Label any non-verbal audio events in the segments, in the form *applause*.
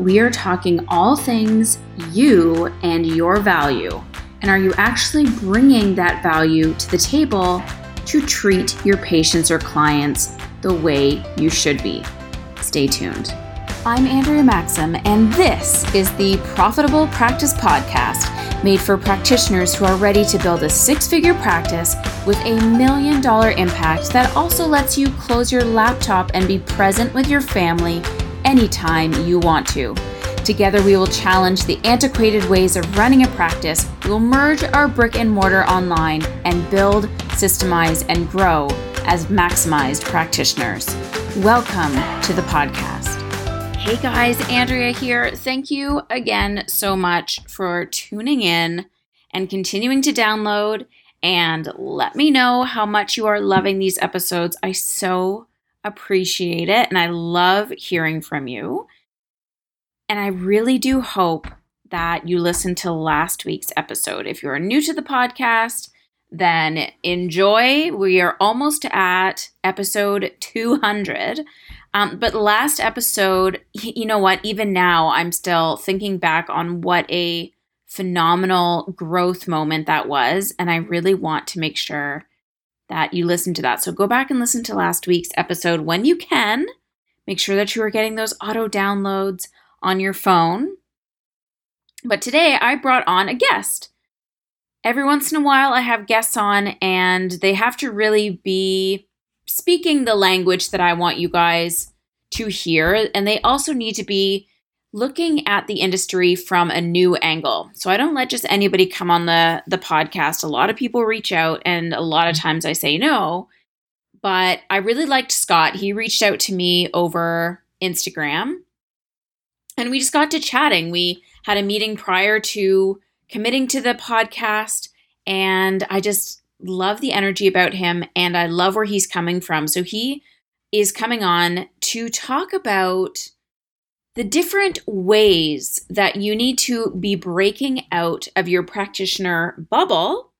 we are talking all things you and your value. And are you actually bringing that value to the table to treat your patients or clients the way you should be? Stay tuned. I'm Andrea Maxim, and this is the Profitable Practice Podcast made for practitioners who are ready to build a six figure practice with a million dollar impact that also lets you close your laptop and be present with your family anytime you want to. Together, we will challenge the antiquated ways of running a practice. We will merge our brick and mortar online and build, systemize, and grow as maximized practitioners. Welcome to the podcast. Hey guys, Andrea here. Thank you again so much for tuning in and continuing to download. And let me know how much you are loving these episodes. I so appreciate it. And I love hearing from you. And I really do hope that you listened to last week's episode. If you're new to the podcast, then enjoy. We are almost at episode 200. Um, but last episode, you know what? Even now, I'm still thinking back on what a phenomenal growth moment that was. And I really want to make sure that you listen to that. So go back and listen to last week's episode when you can. Make sure that you are getting those auto downloads on your phone. But today I brought on a guest. Every once in a while, I have guests on, and they have to really be speaking the language that I want you guys to hear. And they also need to be looking at the industry from a new angle. So I don't let just anybody come on the the podcast. A lot of people reach out and a lot of times I say no. But I really liked Scott. He reached out to me over Instagram. And we just got to chatting. We had a meeting prior to committing to the podcast and I just love the energy about him and I love where he's coming from. So he is coming on to talk about the different ways that you need to be breaking out of your practitioner bubble.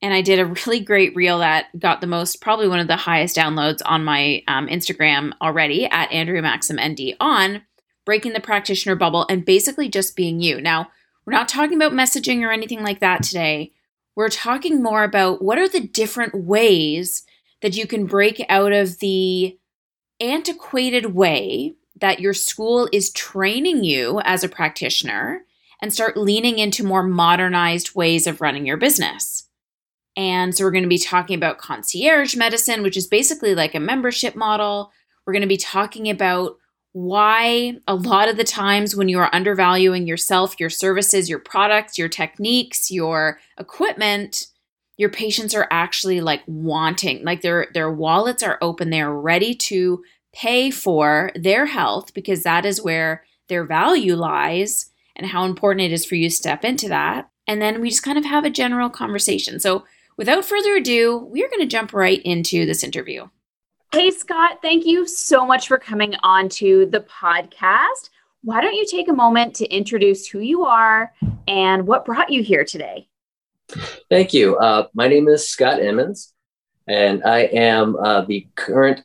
And I did a *laughs* really great reel that got the most, probably one of the highest downloads on my um, Instagram already at Andrea Maxim ND on breaking the practitioner bubble and basically just being you. Now, we're not talking about messaging or anything like that today we're talking more about what are the different ways that you can break out of the antiquated way that your school is training you as a practitioner and start leaning into more modernized ways of running your business. And so, we're going to be talking about concierge medicine, which is basically like a membership model. We're going to be talking about why a lot of the times when you are undervaluing yourself, your services, your products, your techniques, your equipment, your patients are actually like wanting, like their their wallets are open, they're ready to pay for their health because that is where their value lies and how important it is for you to step into that. And then we just kind of have a general conversation. So, without further ado, we are going to jump right into this interview. Hey, Scott, thank you so much for coming on to the podcast. Why don't you take a moment to introduce who you are and what brought you here today? Thank you. Uh, my name is Scott Emmens, and I am uh, the current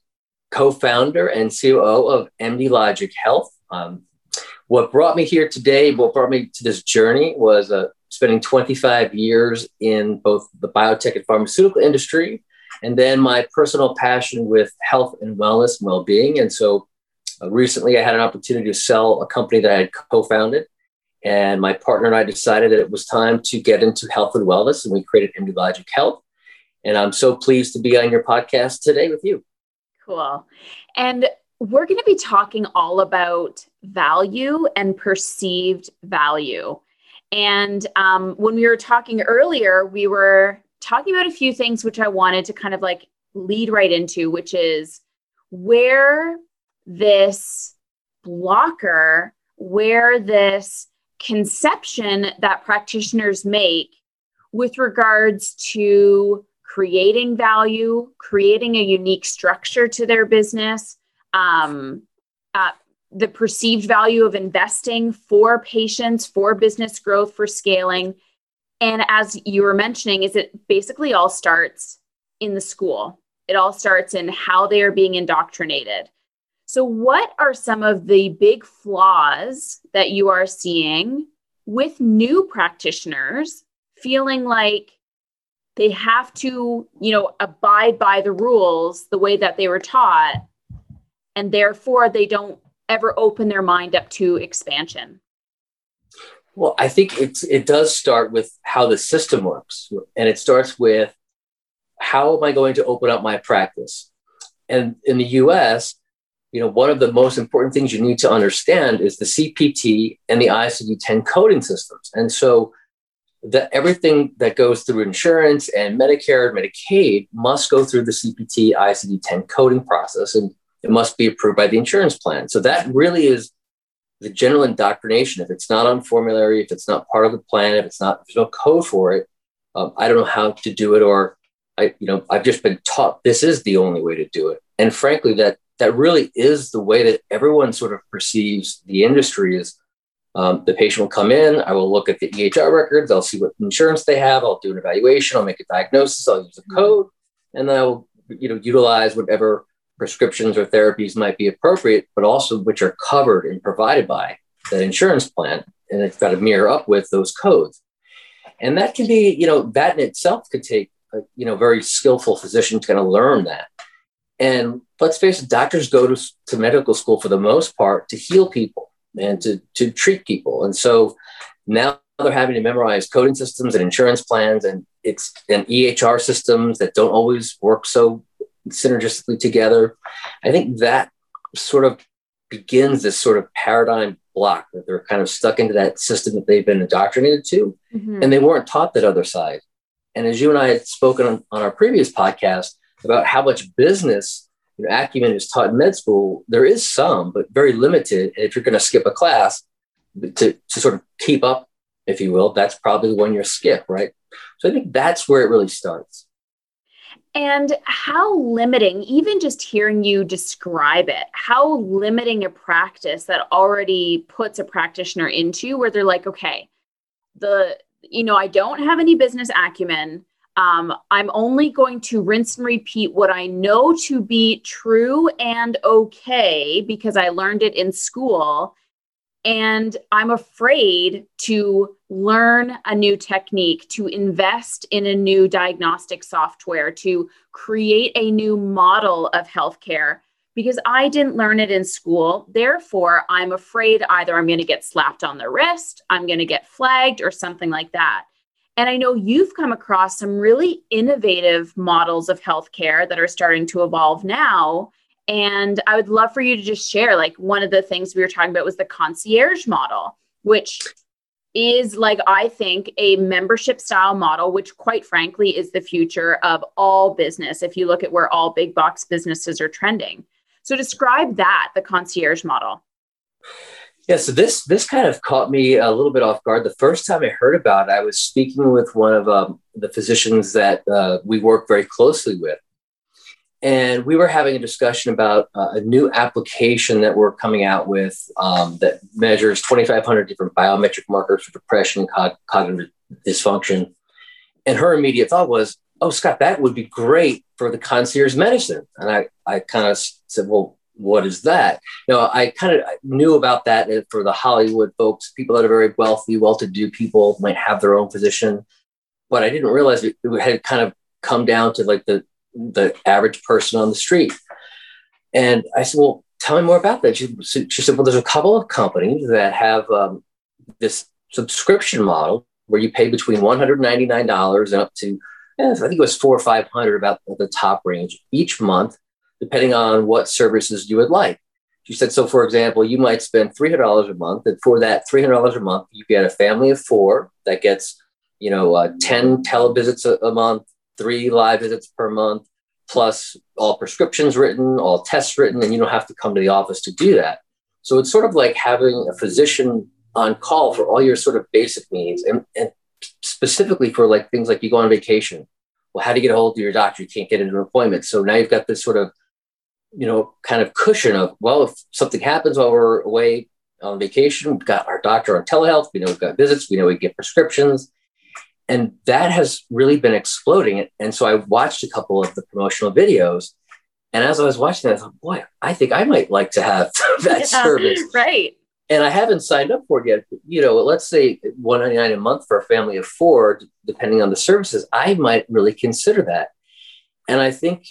co founder and COO of MD Logic Health. Um, what brought me here today, what brought me to this journey was uh, spending 25 years in both the biotech and pharmaceutical industry and then my personal passion with health and wellness and well-being. And so uh, recently i had an opportunity to sell a company that i had co-founded and my partner and i decided that it was time to get into health and wellness and we created MD Logic health. And i'm so pleased to be on your podcast today with you cool. And we're going to be talking all about value and perceived value. And um, when we were talking earlier we were talking about a few things which I wanted to kind of like lead right into, which is where this blocker, where this conception that practitioners make with regards to creating value, creating a unique structure to their business, um, uh, the perceived value of investing for patients, for business growth, for scaling, and as you were mentioning, is it basically all starts in the school. It all starts in how they are being indoctrinated. So, what are some of the big flaws that you are seeing with new practitioners feeling like they have to, you know, abide by the rules the way that they were taught, and therefore they don't ever open their mind up to expansion? Well, I think it's it does start with how the system works, and it starts with how am I going to open up my practice? And in the U.S., you know, one of the most important things you need to understand is the CPT and the ICD-10 coding systems. And so that everything that goes through insurance and Medicare and Medicaid must go through the CPT ICD-10 coding process and it must be approved by the insurance plan. So that really is the general indoctrination. If it's not on formulary, if it's not part of the plan, if it's not, there's no code for it, um, I don't know how to do it or I, you know, I've just been taught this is the only way to do it. And frankly, that that really is the way that everyone sort of perceives the industry is um, the patient will come in, I will look at the EHR records, I'll see what insurance they have, I'll do an evaluation, I'll make a diagnosis, I'll use a mm-hmm. code, and then I'll you know utilize whatever prescriptions or therapies might be appropriate, but also which are covered and provided by that insurance plan. And it's got to mirror up with those codes. And that can be, you know, that in itself could take, a, you know, very skillful physician to kind of learn that. And let's face it, doctors go to, to medical school for the most part to heal people and to, to treat people. And so now they're having to memorize coding systems and insurance plans and it's and EHR systems that don't always work so synergistically together. I think that sort of begins this sort of paradigm block that they're kind of stuck into that system that they've been indoctrinated to, mm-hmm. and they weren't taught that other side. And as you and I had spoken on, on our previous podcast about how much business you know, acumen is taught in med school, there is some, but very limited. And if you're going to skip a class to, to sort of keep up, if you will, that's probably the one you're skip, right? So I think that's where it really starts. And how limiting, even just hearing you describe it, how limiting a practice that already puts a practitioner into where they're like, okay, the, you know, I don't have any business acumen. Um, I'm only going to rinse and repeat what I know to be true and okay because I learned it in school. And I'm afraid to learn a new technique, to invest in a new diagnostic software, to create a new model of healthcare because I didn't learn it in school. Therefore, I'm afraid either I'm going to get slapped on the wrist, I'm going to get flagged, or something like that. And I know you've come across some really innovative models of healthcare that are starting to evolve now and I would love for you to just share like one of the things we were talking about was the concierge model, which is like I think a membership style model, which quite frankly is the future of all business. If you look at where all big box businesses are trending. So describe that, the concierge model. Yeah, so this this kind of caught me a little bit off guard. The first time I heard about it, I was speaking with one of um, the physicians that uh, we work very closely with, and we were having a discussion about uh, a new application that we're coming out with um, that measures 2,500 different biometric markers for depression, cog- cognitive dysfunction. And her immediate thought was, "Oh, Scott, that would be great for the concierge medicine." And I, I kind of said, "Well, what is that?" Know, I kind of knew about that for the Hollywood folks, people that are very wealthy, well-to-do people might have their own physician, but I didn't realize it, it had kind of come down to like the the average person on the street. And I said, well, tell me more about that. She, she said, well, there's a couple of companies that have um, this subscription model where you pay between $199 and up to, eh, I think it was four or 500 about the top range each month, depending on what services you would like. She said, so for example, you might spend $300 a month. And for that $300 a month, you get a family of four that gets, you know, uh, 10 televisits a, a month, three live visits per month, plus all prescriptions written, all tests written, and you don't have to come to the office to do that. So it's sort of like having a physician on call for all your sort of basic needs and, and specifically for like things like you go on vacation. Well, how do you get a hold of your doctor? You can't get an appointment. So now you've got this sort of, you know, kind of cushion of, well, if something happens while we're away on vacation, we've got our doctor on telehealth, we know we've got visits, we know we get prescriptions and that has really been exploding. And so I watched a couple of the promotional videos, And as I was watching that, I thought, boy, I think I might like to have *laughs* that yeah, service. Right. And I haven't signed up for it yet. But, you know, let's say 199 a month for a family of four, depending on the services, I might really consider that. And I think,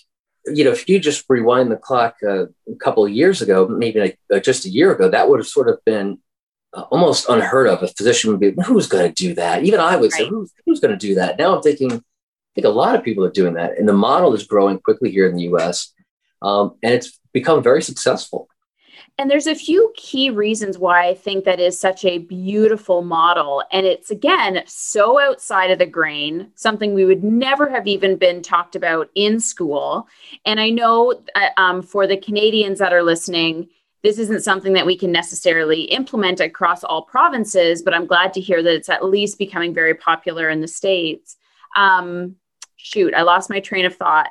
you know, if you just rewind the clock uh, a couple of years ago, maybe like, uh, just a year ago, that would have sort of been uh, almost unheard of. A physician would be, who's going to do that? Even I would right. say, who's, who's going to do that? Now I'm thinking, I think a lot of people are doing that. And the model is growing quickly here in the US. Um, and it's become very successful. And there's a few key reasons why I think that is such a beautiful model. And it's again so outside of the grain, something we would never have even been talked about in school. And I know uh, um, for the Canadians that are listening, this isn't something that we can necessarily implement across all provinces, but I'm glad to hear that it's at least becoming very popular in the States. Um, shoot, I lost my train of thought.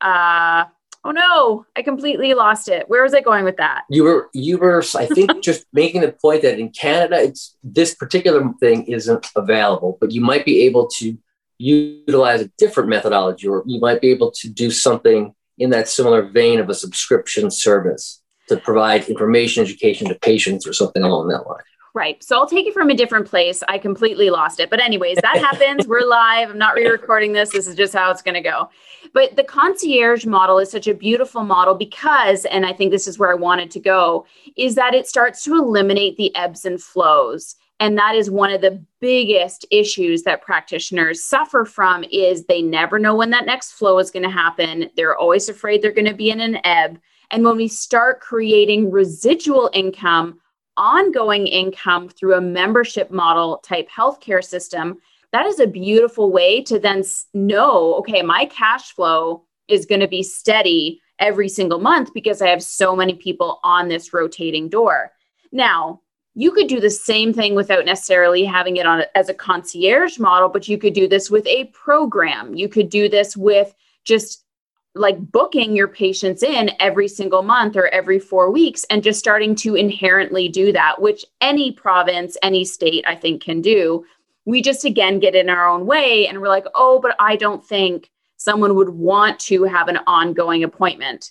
Uh, oh no, I completely lost it. Where was I going with that? You were you were I think *laughs* just making the point that in Canada it's this particular thing isn't available, but you might be able to utilize a different methodology or you might be able to do something in that similar vein of a subscription service to provide information education to patients or something along that line. Right. So I'll take it from a different place. I completely lost it. But, anyways, that *laughs* happens. We're live. I'm not re recording this. This is just how it's going to go. But the concierge model is such a beautiful model because, and I think this is where I wanted to go, is that it starts to eliminate the ebbs and flows. And that is one of the biggest issues that practitioners suffer from is they never know when that next flow is going to happen. They're always afraid they're going to be in an ebb. And when we start creating residual income, ongoing income through a membership model type healthcare system, that is a beautiful way to then know okay, my cash flow is going to be steady every single month because I have so many people on this rotating door. Now, you could do the same thing without necessarily having it on as a concierge model, but you could do this with a program. You could do this with just like booking your patients in every single month or every four weeks and just starting to inherently do that, which any province, any state, I think can do. We just again get in our own way and we're like, oh, but I don't think someone would want to have an ongoing appointment.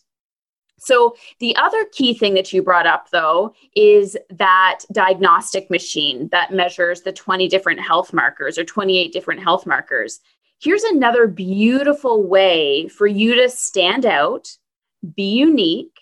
So, the other key thing that you brought up, though, is that diagnostic machine that measures the 20 different health markers or 28 different health markers here's another beautiful way for you to stand out, be unique,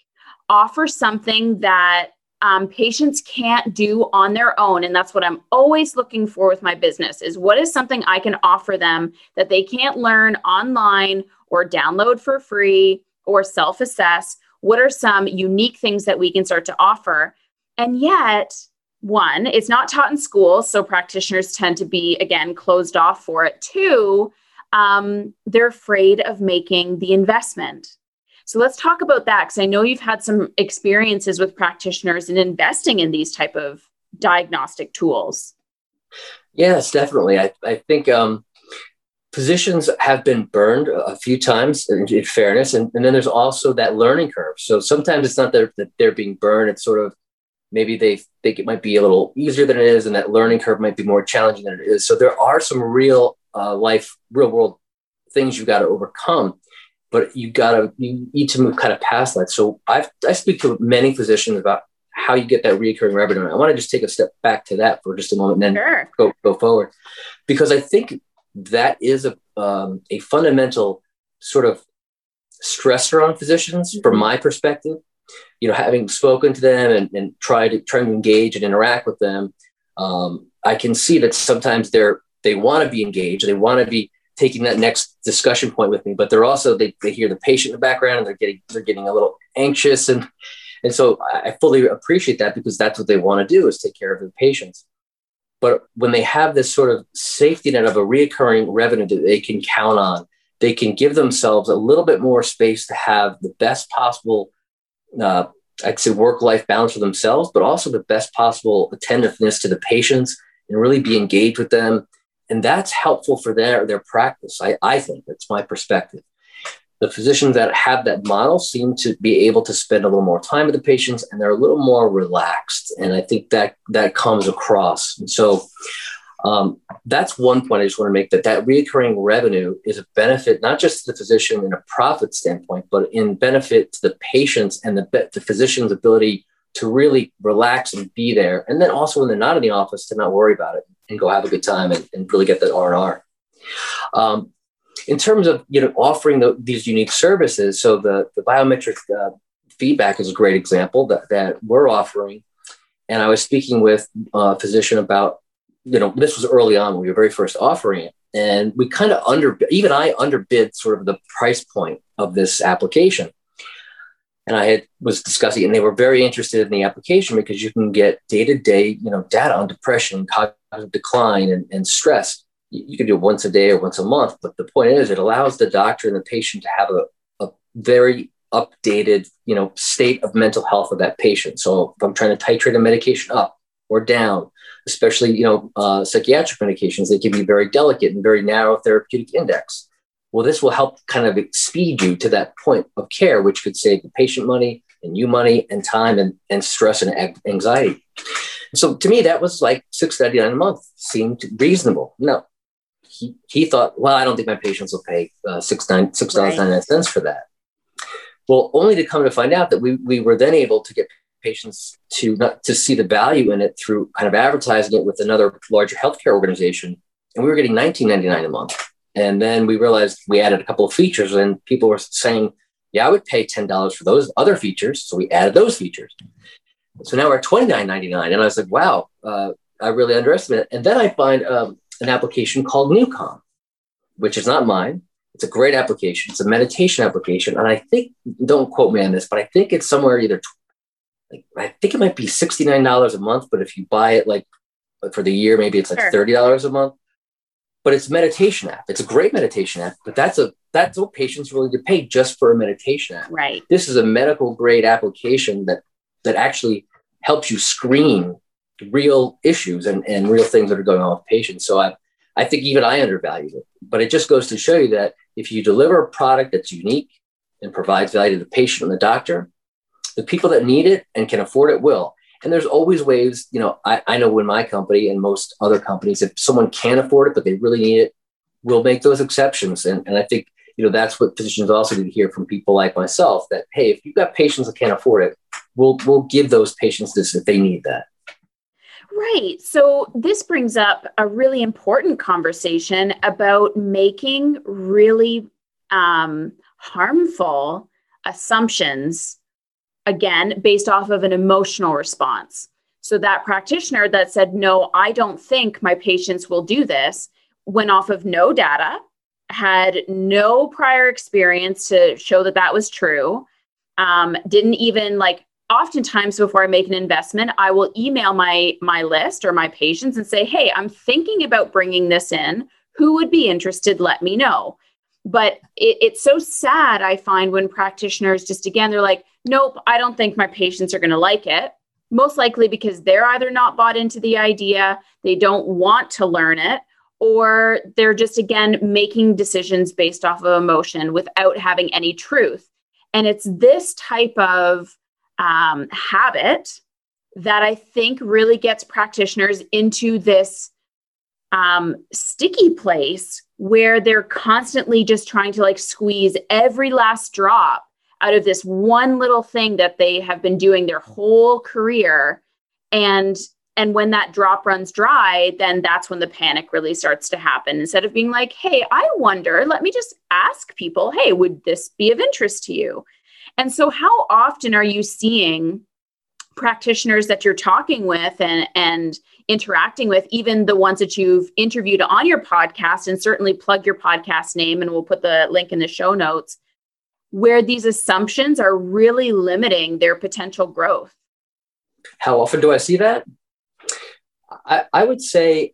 offer something that um, patients can't do on their own. And that's what i'm always looking for with my business is what is something i can offer them that they can't learn online or download for free or self-assess. What are some unique things that we can start to offer? And yet one it's not taught in school so practitioners tend to be again closed off for it. Two um, they're afraid of making the investment. So let's talk about that because I know you've had some experiences with practitioners in investing in these type of diagnostic tools. Yes, definitely. I, I think um, physicians have been burned a few times in, in fairness, and, and, then there's also that learning curve. So sometimes it's not that, that they're being burned; it's sort of maybe they think it might be a little easier than it is, and that learning curve might be more challenging than it is. So there are some real uh, life, real world things you've got to overcome. But you got to you need to move kind of past that. So I've, I speak to many physicians about how you get that recurring revenue. I want to just take a step back to that for just a moment and then sure. go go forward, because I think that is a um, a fundamental sort of stressor on physicians mm-hmm. from my perspective. You know, having spoken to them and, and tried to trying to engage and interact with them, um, I can see that sometimes they're they want to be engaged. They want to be taking that next discussion point with me, but they're also they, they hear the patient in the background and they're getting they're getting a little anxious and and so I fully appreciate that because that's what they want to do is take care of their patients. But when they have this sort of safety net of a reoccurring revenue that they can count on, they can give themselves a little bit more space to have the best possible, uh, I'd say, work life balance for themselves, but also the best possible attentiveness to the patients and really be engaged with them and that's helpful for their their practice. I, I think that's my perspective. The physicians that have that model seem to be able to spend a little more time with the patients and they're a little more relaxed. And i think that that comes across. And so Um, that's one point I just want to make that that recurring revenue is a benefit not just to the physician in a profit standpoint, but in benefit to the patients and the, the physician's ability to really relax and be there. And then also when they're not in the office to not worry about it and go have a good time and, and really get that R&R. Um, in terms of you know offering the, these unique services, so the, the biometric uh, feedback is a great example that, that we're offering. And I was speaking with a physician about, you know, this was early on when we were very first offering it. And we kind of under, even I underbid sort of the price point of this application. And I had was discussing, and they were very interested in the application because you can get day to day, you know, data on depression, and cognitive decline, and, and stress. You, you can do it once a day or once a month, but the point is, it allows the doctor and the patient to have a, a very updated, you know, state of mental health of that patient. So if I'm trying to titrate a medication up or down, especially, you know, uh, psychiatric medications, they can be very delicate and very narrow therapeutic index. Well, this will help kind of speed you to that point of care, which could save the patient money and you money and time and, and stress and anxiety. So to me, that was like six ninety nine a month seemed reasonable. No, he, he thought, well, I don't think my patients will pay uh, six nine six dollars ninety nine cents for that. Well, only to come to find out that we, we were then able to get patients to not to see the value in it through kind of advertising it with another larger healthcare organization. And we were getting $19.99 a month. And then we realized we added a couple of features and people were saying, yeah, I would pay $10 for those other features. So we added those features. So now we're at $29.99. And I was like, wow, uh, I really underestimated it. And then I find um, an application called Newcom, which is not mine. It's a great application. It's a meditation application. And I think, don't quote me on this, but I think it's somewhere either, like, I think it might be $69 a month. But if you buy it like for the year, maybe it's like sure. $30 a month. But it's a meditation app. It's a great meditation app, but that's a that's what patients willing to pay just for a meditation app. Right. This is a medical grade application that that actually helps you screen real issues and, and real things that are going on with patients. So I I think even I undervalued it. But it just goes to show you that if you deliver a product that's unique and provides value to the patient and the doctor, the people that need it and can afford it will. And there's always ways, you know, I, I know in my company and most other companies, if someone can't afford it, but they really need it, we'll make those exceptions. And, and I think, you know, that's what physicians also need to hear from people like myself that, hey, if you've got patients that can't afford it, we'll, we'll give those patients this if they need that. Right. So this brings up a really important conversation about making really um, harmful assumptions, again, based off of an emotional response. So that practitioner that said, No, I don't think my patients will do this, went off of no data, had no prior experience to show that that was true, um, didn't even like oftentimes before i make an investment i will email my my list or my patients and say hey i'm thinking about bringing this in. Who would be interested? Let me know. But it, it's so sad i find when practitioners just again they're like nope i don't think my patients are going to like it. Most likely because they're either not bought into the idea they don't want to learn it or they're just again making decisions based off of emotion without having any truth. And it's this type of um, habit that I think really gets practitioners into this um, sticky place where they're constantly just trying to like squeeze every last drop out of this one little thing that they have been doing their whole career. And and when that drop runs dry then that's when the panic really starts to happen. Instead of being like hey i wonder let me just ask people hey would this be of interest to you and so, how often are you seeing practitioners that you're talking with and, and interacting with, even the ones that you've interviewed on your podcast, and certainly plug your podcast name, and we'll put the link in the show notes, where these assumptions are really limiting their potential growth? How often do I see that? I, I would say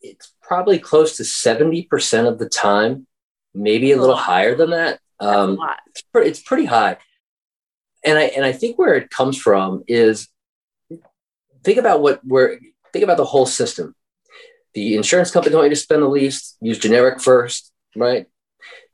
it's probably close to 70% of the time, maybe a little higher than that. Um, it's, pre- it's pretty high. And I, and I think where it comes from is think about what where think about the whole system. The insurance company don't want you to spend the least, use generic first, right?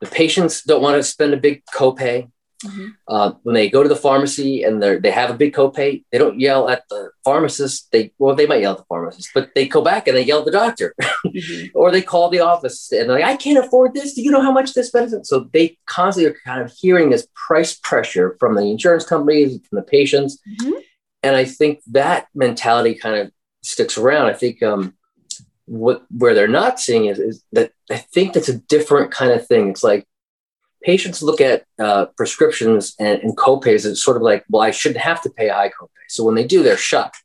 The patients don't want to spend a big copay. Mm-hmm. Uh, when they go to the pharmacy and they they have a big copay, they don't yell at the pharmacist. They well, they might yell at the pharmacist, but they go back and they yell at the doctor, *laughs* mm-hmm. or they call the office and they're like, "I can't afford this. Do you know how much this medicine?" So they constantly are kind of hearing this price pressure from the insurance companies, from the patients, mm-hmm. and I think that mentality kind of sticks around. I think um, what where they're not seeing is, is that I think that's a different kind of thing. It's like patients look at uh, prescriptions and, and copays as sort of like, well, I shouldn't have to pay a high copay. So when they do, they're shocked.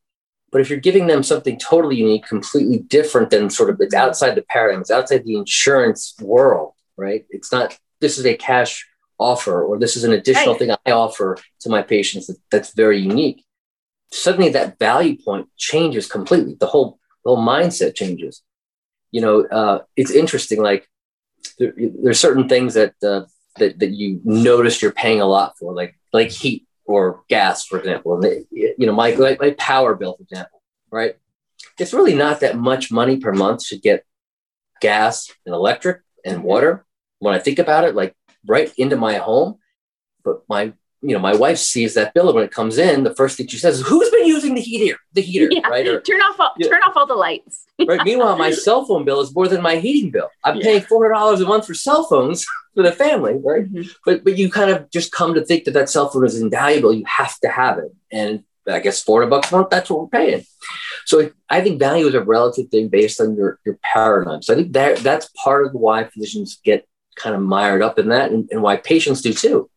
But if you're giving them something totally unique, completely different than sort of it's outside the paradigm, it's outside the insurance world, right? It's not this is a cash offer or this is an additional right. thing I offer to my patients that, that's very unique. Suddenly that value point changes completely. The whole the whole mindset changes. You know, uh, it's interesting. Like there, there's certain things that uh, that, that you notice you're paying a lot for, like like heat or gas, for example. And they, you know, my like my power bill, for example, right? It's really not that much money per month to get gas and electric and water. When I think about it, like right into my home, but my you know, my wife sees that bill when it comes in. The first thing she says is, "Who's been using the heater? The heater, *laughs* yeah. right? Or, turn off, all, yeah. turn off all the lights." *laughs* right. Meanwhile, my *laughs* cell phone bill is more than my heating bill. I'm yeah. paying four hundred dollars a month for cell phones for the family, right? Mm-hmm. But but you kind of just come to think that that cell phone is invaluable. You have to have it, and I guess four hundred bucks a month. That's what we're paying. So I think value is a relative thing based on your your paradigm. So I think that that's part of why physicians get kind of mired up in that, and, and why patients do too.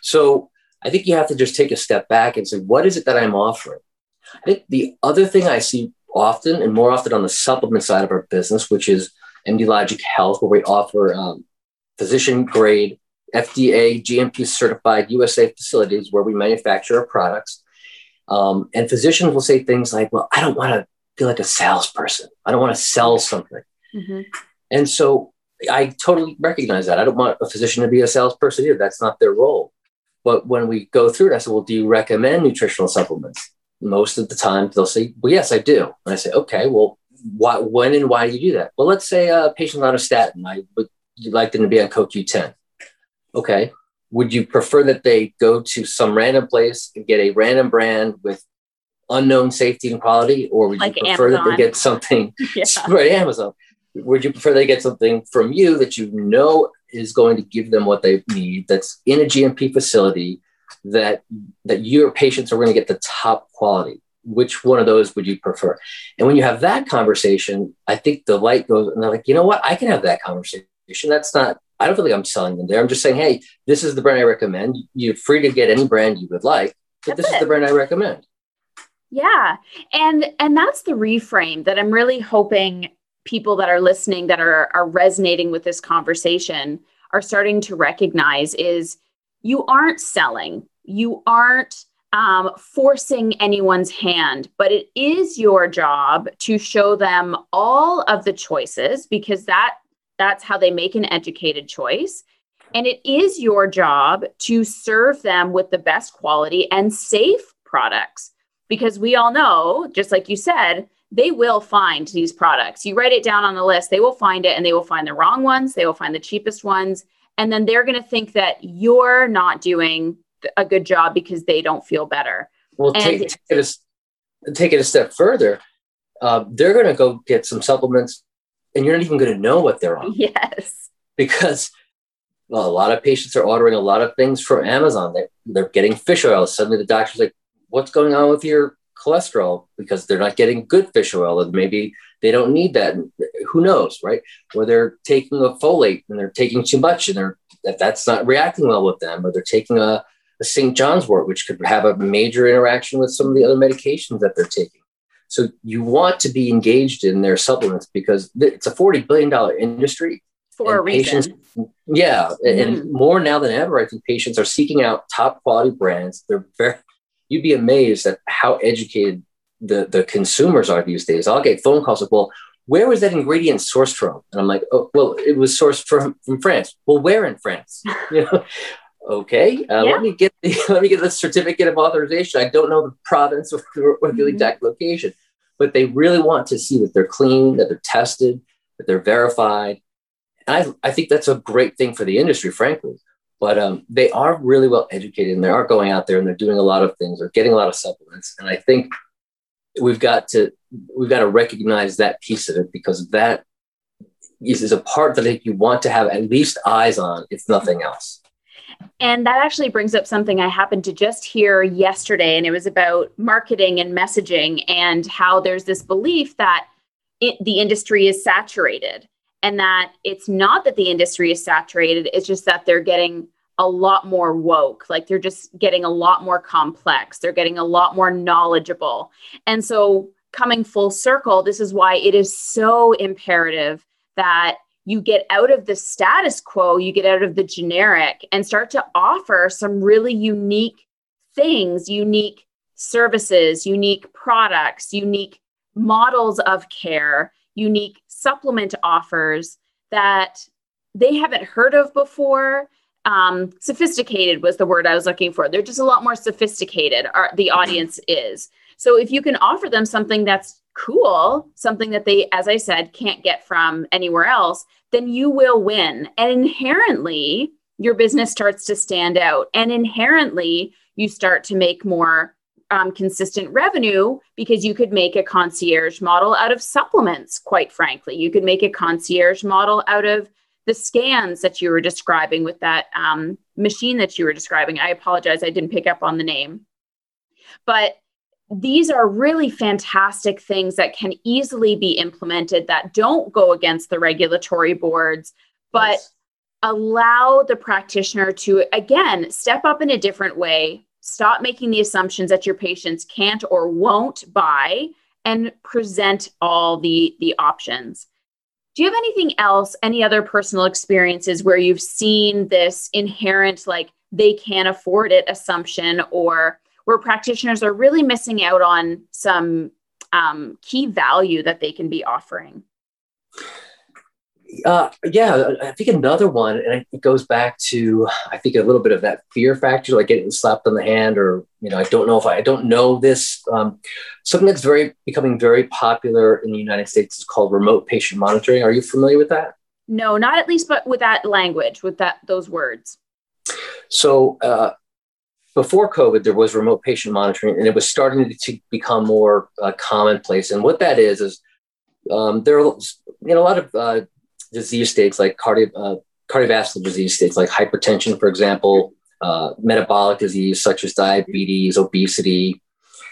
So I think you have to just take a step back and say, what is it that I'm offering? I think the other thing I see often and more often on the supplement side of our business, which is MD Logic Health, where we offer um, physician grade, FDA, GMP certified USA facilities where we manufacture our products. Um, and physicians will say things like, well, I don't want to feel like a salesperson. I don't want to sell something. Mm-hmm. And so I totally recognize that. I don't want a physician to be a salesperson either. That's not their role. But when we go through it, I said, well, do you recommend nutritional supplements? Most of the time, they'll say, well, yes, I do. And I say, okay, well, why, when and why do you do that? Well, let's say a patient's on a statin. I would like them to be on CoQ10. Okay. Would you prefer that they go to some random place and get a random brand with unknown safety and quality, or would like you prefer Amazon. that they get something *laughs* yeah. *laughs* right Amazon? Would you prefer they get something from you that you know is going to give them what they need that's in a GMP facility that that your patients are going to get the top quality? Which one of those would you prefer? And when you have that conversation i think the light goes and they're like you know what? I can have that conversation. That's not i don't feel like i'm selling them there. I'm just saying hey this is the brand i recommend. You're free to get any brand you would like but that's this it. is the brand i recommend. Yeah. And and that's the reframe that i'm really hoping people that are listening that are are resonating with this conversation are starting to recognize is you aren't selling. You aren't um, forcing anyone's hand but it is your job to show them all of the choices because that that's how they make an educated choice. And it is your job to serve them with the best quality and safe products because we all know just like you said they will find these products. You write it down on the list, they will find it and they will find the wrong ones, they will find the cheapest ones. And then they're going to think that you're not doing a good job because they don't feel better. Well, and, take, take, it a, take it a step further. Uh, they're going to go get some supplements and you're not even going to know what they're on. Yes. Because well, a lot of patients are ordering a lot of things from Amazon. They're, they're getting fish oil. Suddenly the doctor's like, what's going on with your cholesterol because they're not getting good fish oil and maybe they don't need that who knows right or they're taking a folate and they're taking too much and they're that that's not reacting well with them or they're taking a, a st john's wort which could have a major interaction with some of the other medications that they're taking so you want to be engaged in their supplements because it's a $40 billion industry for a patients, reason. Yeah, mm. and more now than ever, I think patients are seeking out top quality brands. They're very you'd be amazed at how educated the, the consumers are these days. I'll get phone calls like, well, where was that ingredient sourced from? And I'm like, oh, well, it was sourced from, from France. Well, where in France? *laughs* you know, okay, uh, yeah. let me get the, *laughs* let me get the certificate of authorization. I don't know the province or, or the mm-hmm. exact location, but they really want to see that they're clean, that they're tested, that they're verified. And I, I think that's a great thing for the industry, frankly. But um, they are really well educated and they are going out there and they're doing a lot of things. They're getting a lot of supplements, and I think we've got to we've got to recognize that piece of it because that is a part that you want to have at least eyes on, if nothing else. And that actually brings up something I happened to just hear yesterday, and it was about marketing and messaging and how there's this belief that it, the industry is saturated and that it's not that the industry is saturated, it's just that they're getting a lot more woke. Like they're just getting a lot more complex, they're getting a lot more knowledgeable. And so, coming full circle, this is why it is so imperative that you get out of the status quo, you get out of the generic and start to offer some really unique things, unique services, unique products, unique models of care, unique supplement offers that they haven't heard of before. Um, sophisticated was the word I was looking for. They're just a lot more sophisticated, our, the audience is. So if you can offer them something that's cool, something that they, as I said, can't get from anywhere else, then you will win. And inherently, your business starts to stand out. And inherently, you start to make more um, consistent revenue because you could make a concierge model out of supplements, quite frankly. You could make a concierge model out of the scans that you were describing with that um, machine that you were describing. I apologize, I didn't pick up on the name. But these are really fantastic things that can easily be implemented that don't go against the regulatory boards, but yes. allow the practitioner to, again, step up in a different way, stop making the assumptions that your patients can't or won't buy, and present all the, the options. Do you have anything else, any other personal experiences where you've seen this inherent, like, they can't afford it assumption or where practitioners are really missing out on some um, key value that they can be offering? Uh, yeah, I think another one, and it goes back to I think a little bit of that fear factor, like getting slapped on the hand, or you know, I don't know if I, I don't know this. Um, something that's very becoming very popular in the United States is called remote patient monitoring. Are you familiar with that? No, not at least, but with that language, with that those words. So uh, before COVID, there was remote patient monitoring, and it was starting to become more uh, commonplace. And what that is is um, there are you know a lot of uh, disease states like cardio, uh, cardiovascular disease states like hypertension, for example, uh, metabolic disease such as diabetes, obesity,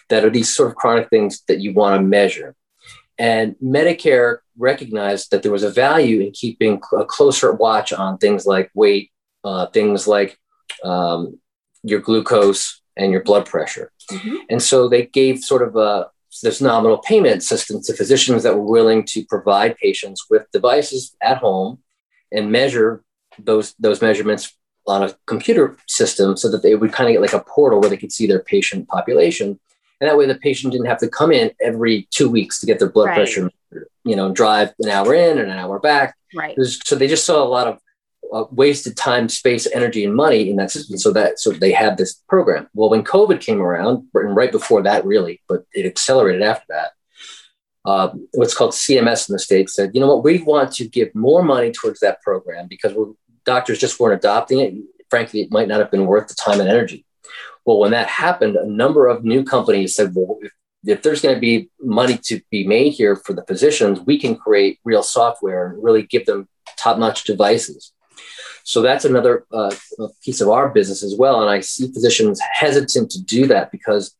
that are these sort of chronic things that you want to measure. And Medicare recognized that there was a value in keeping a closer watch on things like weight, uh, things like um, your glucose and your blood pressure. Mm-hmm. And so they gave sort of a this nominal payment system to physicians that were willing to provide patients with devices at home and measure those those measurements on a computer system so that they would kind of get like a portal where they could see their patient population. And that way the patient didn't have to come in every two weeks to get their blood right. pressure you know drive an hour in and an hour back. Right. Was, so they just saw a lot of uh, wasted time, space, energy, and money in that system. So that so they had this program. Well, when COVID came around, and right before that, really, but it accelerated after that. Uh, what's called CMS in the states said, you know what, we want to give more money towards that program because doctors just weren't adopting it. Frankly, it might not have been worth the time and energy. Well, when that happened, a number of new companies said, well, if, if there's going to be money to be made here for the physicians, we can create real software and really give them top notch devices. So that's another uh, piece of our business as well. And I see physicians hesitant to do that because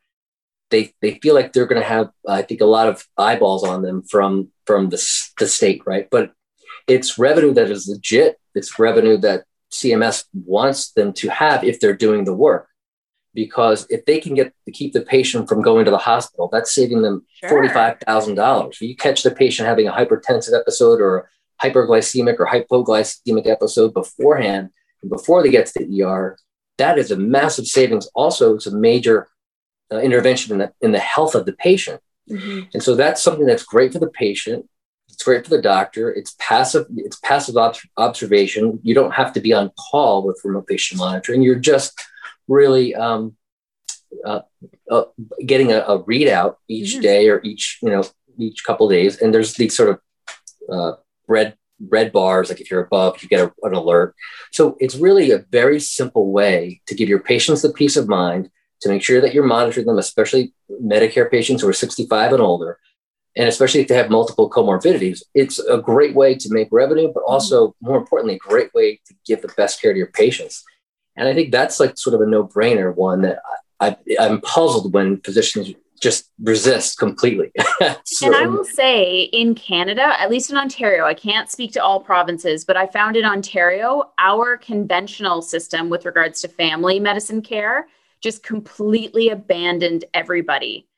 they they feel like they're going to have, I think, a lot of eyeballs on them from from the, the state, right? But it's revenue that is legit. It's revenue that CMS wants them to have if they're doing the work. Because if they can get to keep the patient from going to the hospital, that's saving them sure. forty-five thousand dollars. You catch the patient having a hypertensive episode or hyperglycemic or hypoglycemic episode beforehand, and before they get to the ER, that is a massive savings. Also, it's a major uh, intervention in the, in the health of the patient. Mm-hmm. And so that's something that's great for the patient. It's great for the doctor. It's passive. It's passive ob- observation. You don't have to be on call with remote patient monitoring. You're just really um, uh, uh, getting a, a, readout each mm-hmm. day or each you know each couple days. And there's these sort of bread red bars, like if you're above, you get a, an alert. So it's really a very simple way to give your patients the peace of mind to make sure that you're monitoring them, especially Medicare patients who are 65 and older, and especially if they have multiple comorbidities. It's a great way to make revenue, but also, more importantly, a great way to give the best care to your patients. And I think that's like sort of a no brainer one that I, I, I'm puzzled when physicians just resist completely. *laughs* so, and I will say in Canada, at least in Ontario, I can't speak to all provinces, but I found in Ontario, our conventional system with regards to family medicine care just completely abandoned everybody.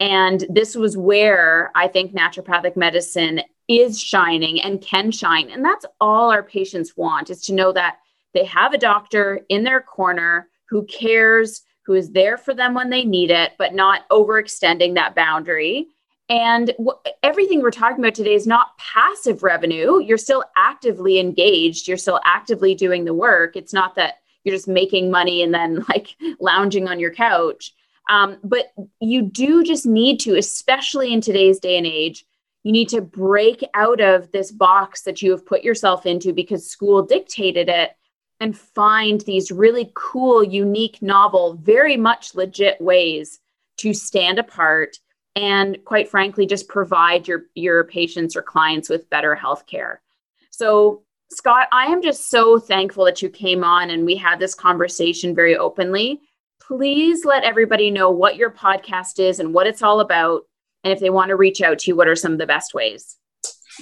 And this was where I think naturopathic medicine is shining and can shine. And that's all our patients want is to know that they have a doctor in their corner who cares, who is there for them when they need it, but not overextending that boundary. And everything we're talking about today is not passive revenue. You're still actively engaged, you're still actively doing the work. It's not that you're just making money and then *laughs* like lounging on your couch. Um, but you do just need to, especially in today's day and age, you need to break out of this box that you have put yourself into because school dictated it and find these really cool, unique, novel, very much legit ways to stand apart and quite frankly just provide your your patients or clients with better health care. So Scott, I am just so thankful that you came on and we had this conversation very openly. Please let everybody know what your podcast is and what it's all about. And if they want to reach out to you, what are some of the best ways?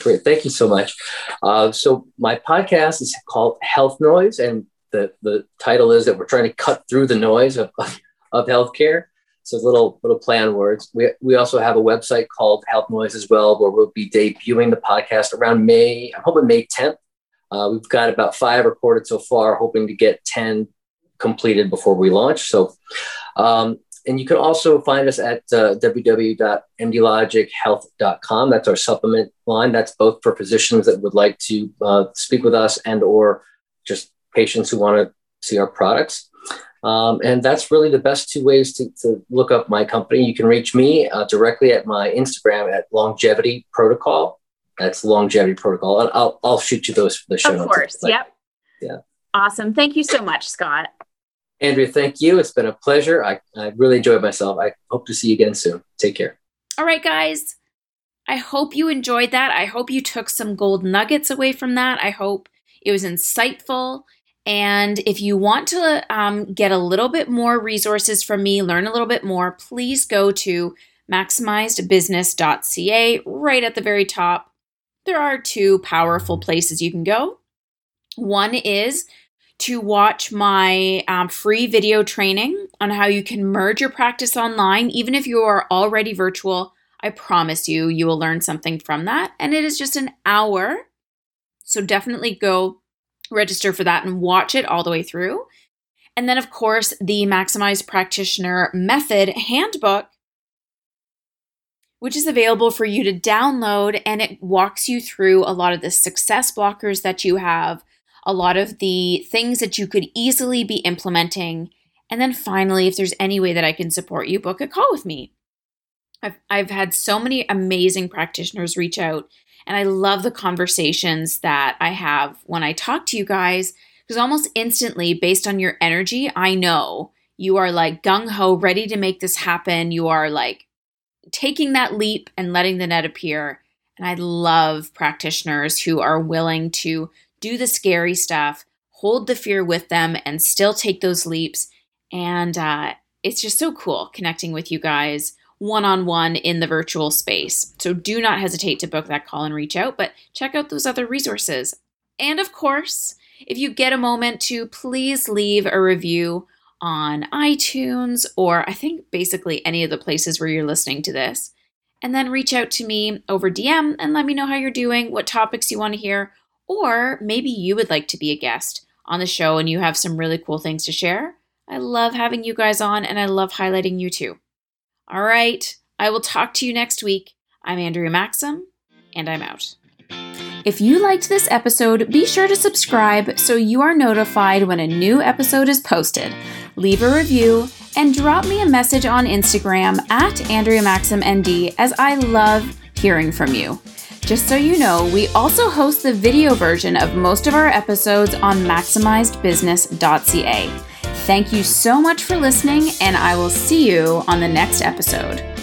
Great. Thank you so much. Uh, so, my podcast is called Health Noise, and the, the title is that we're trying to cut through the noise of, of, healthcare. So, little little play on words. We, we also have a website called Health Noise as well, where we'll be debuting the podcast around May, I'm hoping May 10th. Uh, we've got about five recorded so far, hoping to get 10 completed before we launch. So, um, and you can also find us at uh, www.mdlogichealth.com. That's our supplement line. That's both for physicians that would like to uh, speak with us and or just patients who want to see our products. Um, and that's really the best two ways to, to, look up my company. You can reach me uh, directly at my Instagram at Longevity Protocol. That's Longevity Protocol. And I'll, I'll shoot you those for the show. Of course. Yep. Yeah. Awesome. Thank you so much, Scott. Andrea, thank you. It's been a pleasure. I, I really enjoyed myself. I hope to see you again soon. Take care. All right, guys. I hope you enjoyed that. I hope you took some gold nuggets away from that. I hope it was insightful. And if you want to um, get a little bit more resources from me, learn a little bit more, please go to maximizedbusiness.ca right at the very top. There are two powerful places you can go. One is to watch my um, free video training on how you can merge your practice online, even if you are already virtual. I promise you, you will learn something from that. And it is just an hour. So definitely go register for that and watch it all the way through. And then, of course, the Maximized Practitioner Method Handbook, which is available for you to download. And it walks you through a lot of the success blockers that you have a lot of the things that you could easily be implementing. And then finally, if there's any way that I can support you, book a call with me. I've, I've had so many amazing practitioners reach out, and I love the conversations that I have when I talk to you guys because almost instantly, based on your energy, I know you are like gung ho, ready to make this happen. You are like taking that leap and letting the net appear. And I love practitioners who are willing to do the scary stuff, hold the fear with them, and still take those leaps. And uh, it's just so cool connecting with you guys one on one in the virtual space. So do not hesitate to book that call and reach out, but check out those other resources. And of course, if you get a moment to please leave a review on iTunes or I think basically any of the places where you're listening to this. And then reach out to me over DM and let me know how you're doing, what topics you want to hear, or maybe you would like to be a guest on the show and you have some really cool things to share. I love having you guys on and I love highlighting you too. All right, I will talk to you next week. I'm Andrea Maxim, and I'm out. If you liked this episode, be sure to subscribe so you are notified when a new episode is posted. Leave a review and drop me a message on Instagram at Andrea Maxim ND as I love hearing from you. Just so you know, we also host the video version of most of our episodes on maximizedbusiness.ca. Thank you so much for listening, and I will see you on the next episode.